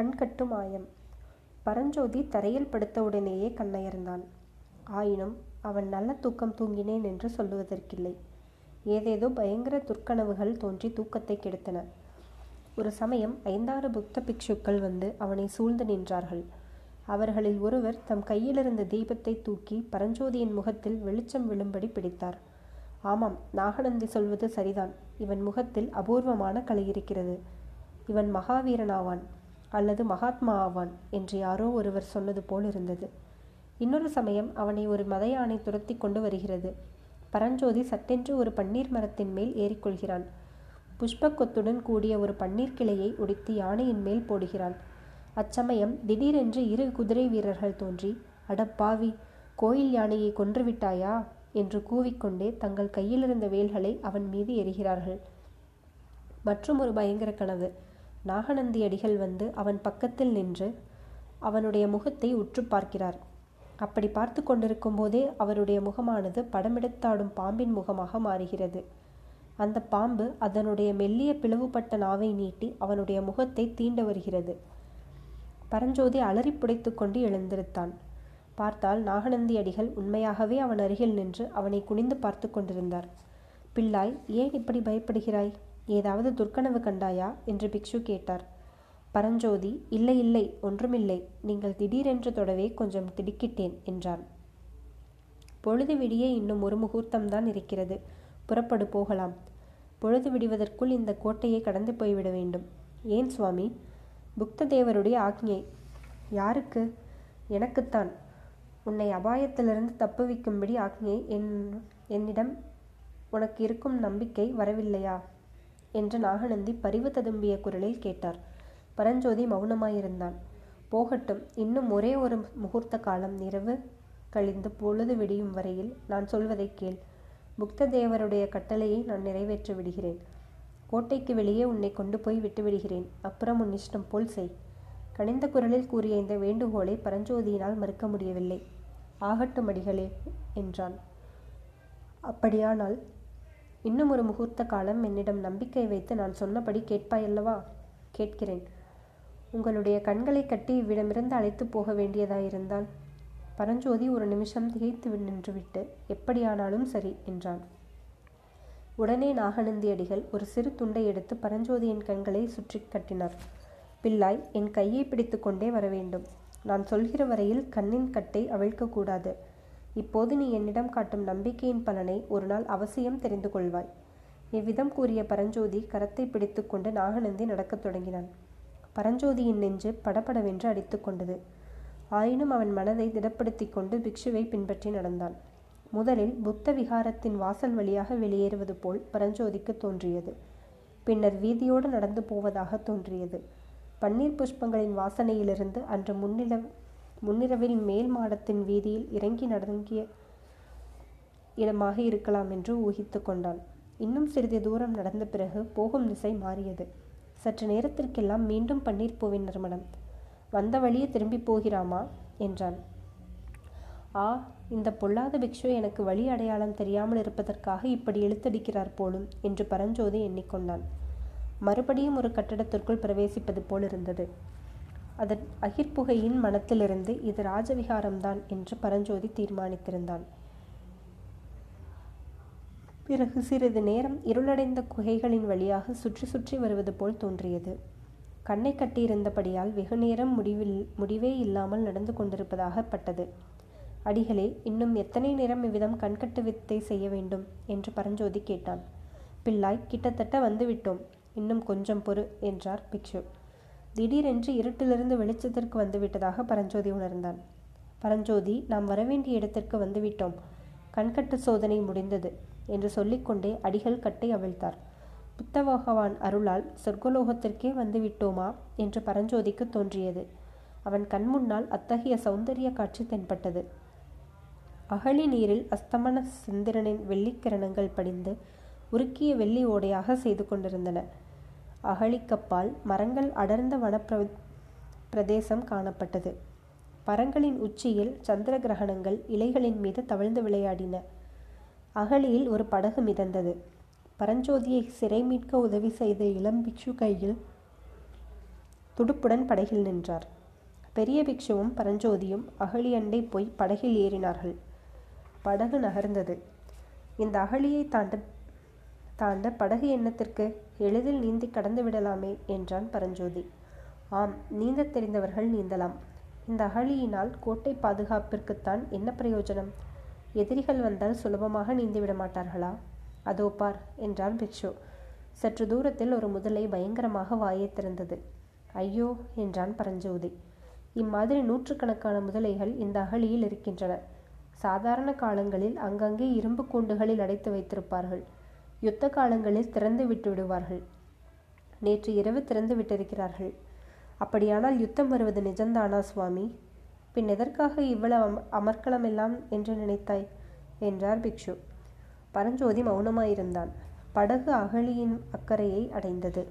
கண்கட்டும் ஆயம். பரஞ்சோதி தரையில் படுத்தவுடனேயே கண்ணயர்ந்தான். ஆயினும் அவன் நல்ல தூக்கம் தூங்கினேன் என்று சொல்லுவதற்கில்லை. ஏதேதோ பயங்கர துர்க்கனவுகள் தோன்றி தூக்கத்தை கெடுத்தன. ஒரு சமயம் ஐந்தாறு புத்த பிக்ஷுக்கள் வந்து அவனை சூழ்ந்து நின்றார்கள். அவர்களில் ஒருவர் தம் கையிலிருந்த தீபத்தை தூக்கி பரஞ்சோதியின் முகத்தில் வெளிச்சம் விழும்படி பிடித்தார். ஆமாம் நாகநந்தி சொல்வது சரிதான். இவன் முகத்தில் அபூர்வமான கலை இருக்கிறது. இவன் மகாவீரனாவான். அல்லது மகாத்மா ஆவான் என்று யாரோ ஒருவர் சொன்னது போல் இருந்தது. இன்னொரு சமயம் அவனை ஒரு மத யானை துரத்தி கொண்டு வருகிறது. பரஞ்சோதி சட்டென்று ஒரு பன்னீர் மரத்தின் மேல் ஏறிக்கொள்கிறான். புஷ்பக்கொத்துடன் கூடிய ஒரு பன்னீர் கிளையை உடைத்து யானையின் மேல் போடுகிறான். அச்சமயம் திடீரென்று இரு குதிரை வீரர்கள் தோன்றி அடப்பாவி கோயில் யானையை கொன்றுவிட்டாயா என்று கூவிக்கொண்டே தங்கள் கையிலிருந்த வேல்களை அவன் மீது எரிகிறார்கள் மற்றும் ஒரு பயங்கர கனவு. நாகநந்தி அடிகள் வந்து அவன் பக்கத்தில் நின்று அவனுடைய முகத்தை உற்று பார்க்கிறார். அப்படி பார்த்து கொண்டிருக்கும் போதே அவருடைய முகமானது படமெடுத்தாடும் பாம்பின் முகமாக மாறுகிறது. அந்த பாம்பு அதனுடைய மெல்லிய பிளவுபட்ட நாவை நீட்டி அவனுடைய முகத்தை தீண்ட வருகிறது. பரஞ்சோதி அலறி புடைத்து கொண்டு எழுந்திருத்தான். பார்த்தால் நாகநந்தி அடிகள் உண்மையாகவே அவன் அருகில் நின்று அவனை குனிந்து பார்த்து கொண்டிருந்தார். பிள்ளாய் ஏன் இப்படி பயப்படுகிறாய்? ஏதாவது துர்க்கனவு கண்டாயா? என்று பிக்ஷு கேட்டார். பரஞ்சோதி இல்லை இல்லை ஒன்றுமில்லை. நீங்கள் திடீரென்று தொடவே கொஞ்சம் திடுக்கிட்டேன் என்றான். பொழுது விடிய இன்னும் ஒரு முகூர்த்தம்தான் இருக்கிறது. புறப்படு போகலாம். பொழுது விடுவதற்குள் இந்த கோட்டையை கடந்து போய்விட வேண்டும். ஏன் சுவாமி? புக்ததேவருடைய ஆக்ஞை. யாருக்கு? எனக்குத்தான். உன்னை அபாயத்திலிருந்து தப்புவிக்கும்படி ஆக்ஞை என் என்னிடம் உனக்கு இருக்கும் நம்பிக்கை வரவில்லையா? என்று நாகநந்தி பரிவு ததும்பிய குரலில் கேட்டார். பரஞ்சோதி மௌனமாயிருந்தான். போகட்டும் இன்னும் ஒரே ஒரு முகூர்த்த காலம் இரவு கழிந்து பொழுது விடியும் வரையில் நான் சொல்வதை கேள். புக்ததேவருடைய கட்டளையை நான் நிறைவேற்றி விடுகிறேன். கோட்டைக்கு வெளியே உன்னை கொண்டு போய் விட்டு விடுகிறேன். அப்புறம் உன் இஷ்டம் போல் செய். கனிந்த குரலில் கூறிய இந்த வேண்டுகோளை பரஞ்சோதியினால் மறுக்க முடியவில்லை. ஆகட்டும் அடிகளே என்றான். அப்படியானால் இன்னும் ஒரு முகூர்த்த காலம் என்னிடம் நம்பிக்கை வைத்து நான் சொன்னபடி கேட்பாயல்லவா கேட்கிறேன். உங்களுடைய கண்களை கட்டி இவ்விடமிருந்து அழைத்து போக வேண்டியதாயிருந்தால் பரஞ்சோதி ஒரு நிமிஷம் திகைத்து நின்றுவிட்டு எப்படியானாலும் சரி என்றான். உடனே நாகநந்தி அடிகள் ஒரு சிறு துண்டை எடுத்து பரஞ்சோதியின் கண்களை சுற்றி கட்டினார். பிள்ளாய் என் கையை பிடித்து கொண்டே வர வேண்டும் நான் சொல்கிற வரையில் கண்ணின் கட்டை அவிழ்க்கக்கூடாது இப்போது நீ என்னிடம் காட்டும் நம்பிக்கையின் பலனை ஒரு நாள் அவசியம் தெரிந்து கொள்வாய். இவ்விதம் கூறிய பரஞ்சோதி கரத்தை பிடித்துக்கொண்டு நாகநந்தி நடக்கத் தொடங்கினான். பரஞ்சோதியின் நெஞ்சு படபடவென்று அடித்து கொண்டது. ஆயினும் அவன் மனதை திடப்படுத்தி கொண்டு பிக்ஷுவை பின்பற்றி நடந்தான். முதலில் புத்த விகாரத்தின் வாசல் வழியாக வெளியேறுவது போல் பரஞ்சோதிக்கு தோன்றியது. பின்னர் வீதியோடு நடந்து போவதாக தோன்றியது. பன்னீர் புஷ்பங்களின் வாசனையிலிருந்து அன்று முன்னில முன்னிரவில் மேல் மாடத்தின் வீதியில் இறங்கி நடங்கிய இடமாக இருக்கலாம் என்று ஊகித்து கொண்டான். இன்னும் சிறிது தூரம் நடந்த பிறகு போகும் திசை மாறியது. சற்று நேரத்திற்கெல்லாம் மீண்டும் பன்னீர் பூவின் நறுமணம் வந்த வழியே திரும்பி போகிறாமா? என்றான். ஆ இந்த பொல்லாத பிக்ஷு எனக்கு வழி அடையாளம் தெரியாமல் இருப்பதற்காக இப்படி இழுத்தடிக்கிறார் போலும் என்று பரஞ்சோதி எண்ணிக்கொண்டான். மறுபடியும் ஒரு கட்டடத்திற்குள் பிரவேசிப்பது போல் இருந்தது. அதன் அகிர்புகையின் மனத்திலிருந்து இது ராஜவிகாரம்தான் என்று பரஞ்சோதி தீர்மானித்திருந்தான். பிறகு சிறிது நேரம் இருளடைந்த குகைகளின் வழியாக சுற்றி சுற்றி வருவது போல் தோன்றியது. கண்ணை கட்டியிருந்தபடியால் வெகு நேரம் முடிவில் முடிவே இல்லாமல் நடந்து கொண்டிருப்பதாக பட்டது. அடிகளே இன்னும் எத்தனை நேரம் இவ்விதம் கண்கட்டு வித்தை செய்ய வேண்டும்? என்று பரஞ்சோதி கேட்டான். பிள்ளாய் கிட்டத்தட்ட வந்துவிட்டோம். இன்னும் கொஞ்சம் பொறு என்றார் பிக்ஷு. திடீரென்று இருட்டிலிருந்து வெளிச்சத்திற்கு வந்துவிட்டதாக பரஞ்சோதி உணர்ந்தான். பரஞ்சோதி நாம் வரவேண்டிய இடத்திற்கு வந்துவிட்டோம். கண்கட்டு சோதனை முடிந்தது என்று சொல்லிக்கொண்டே அடிகள் கட்டை அவிழ்த்தார். புத்த பகவான் அருளால் சொர்க்கலோகத்திற்கே வந்துவிட்டோமா என்று பரஞ்சோதிக்கு தோன்றியது. அவன் கண்முன்னால் அத்தகைய சௌந்தரிய காட்சி தென்பட்டது. அகழி நீரில் அஸ்தமன சந்திரனின் வெள்ளிக்கிரணங்கள் படிந்து உருக்கிய வெள்ளி ஓடையாக செய்து கொண்டிருந்தன. அகழிக்கப்பால் மரங்கள் அடர்ந்த வனப்பிர பிரதேசம் காணப்பட்டது. மரங்களின் உச்சியில் சந்திர கிரகணங்கள் இலைகளின் மீது தவழ்ந்து விளையாடின. அகழியில் ஒரு படகு மிதந்தது. பரஞ்சோதியை சிறை மீட்க உதவி செய்த இளம் பிக்ஷு கையில் துடுப்புடன் படகில் நின்றார். பெரிய பிக்ஷுவும் பரஞ்சோதியும் அகழி அண்டை போய் படகில் ஏறினார்கள். படகு நகர்ந்தது. இந்த அகழியை தாண்ட தாண்ட படகு எண்ணத்திற்கு எளிதில் நீந்தி கடந்து விடலாமே என்றான் பரஞ்சோதி. ஆம் நீந்தத் தெரிந்தவர்கள் நீந்தலாம். இந்த அகழியினால் கோட்டை பாதுகாப்பிற்குத்தான் என்ன பிரயோஜனம்? எதிரிகள் வந்தால் சுலபமாக நீந்திவிட மாட்டார்களா? அதோ பார் என்றான் பிக்ஷு. சற்று தூரத்தில் ஒரு முதலை பயங்கரமாக வாயை திறந்தது. ஐயோ என்றான் பரஞ்சோதி. இம்மாதிரி நூற்றுக்கணக்கான முதலைகள் இந்த அகழியில் இருக்கின்றன. சாதாரண காலங்களில் அங்கங்கே இரும்பு கூண்டுகளில் அடைத்து வைத்திருப்பார்கள். யுத்த காலங்களில் திறந்து விட்டு விடுவார்கள். நேற்று இரவு திறந்து விட்டிருக்கிறார்கள். அப்படியானால் யுத்தம் வருவது நிஜந்தானா சுவாமி? பின் எதற்காக இவ்வளவு அம அமர்க்களமெல்லாம் என்று நினைத்தாய்? என்றார் பிக்ஷு. பரஞ்சோதி மௌனமாயிருந்தான். படகு அகழியின் அக்கறையை அடைந்தது.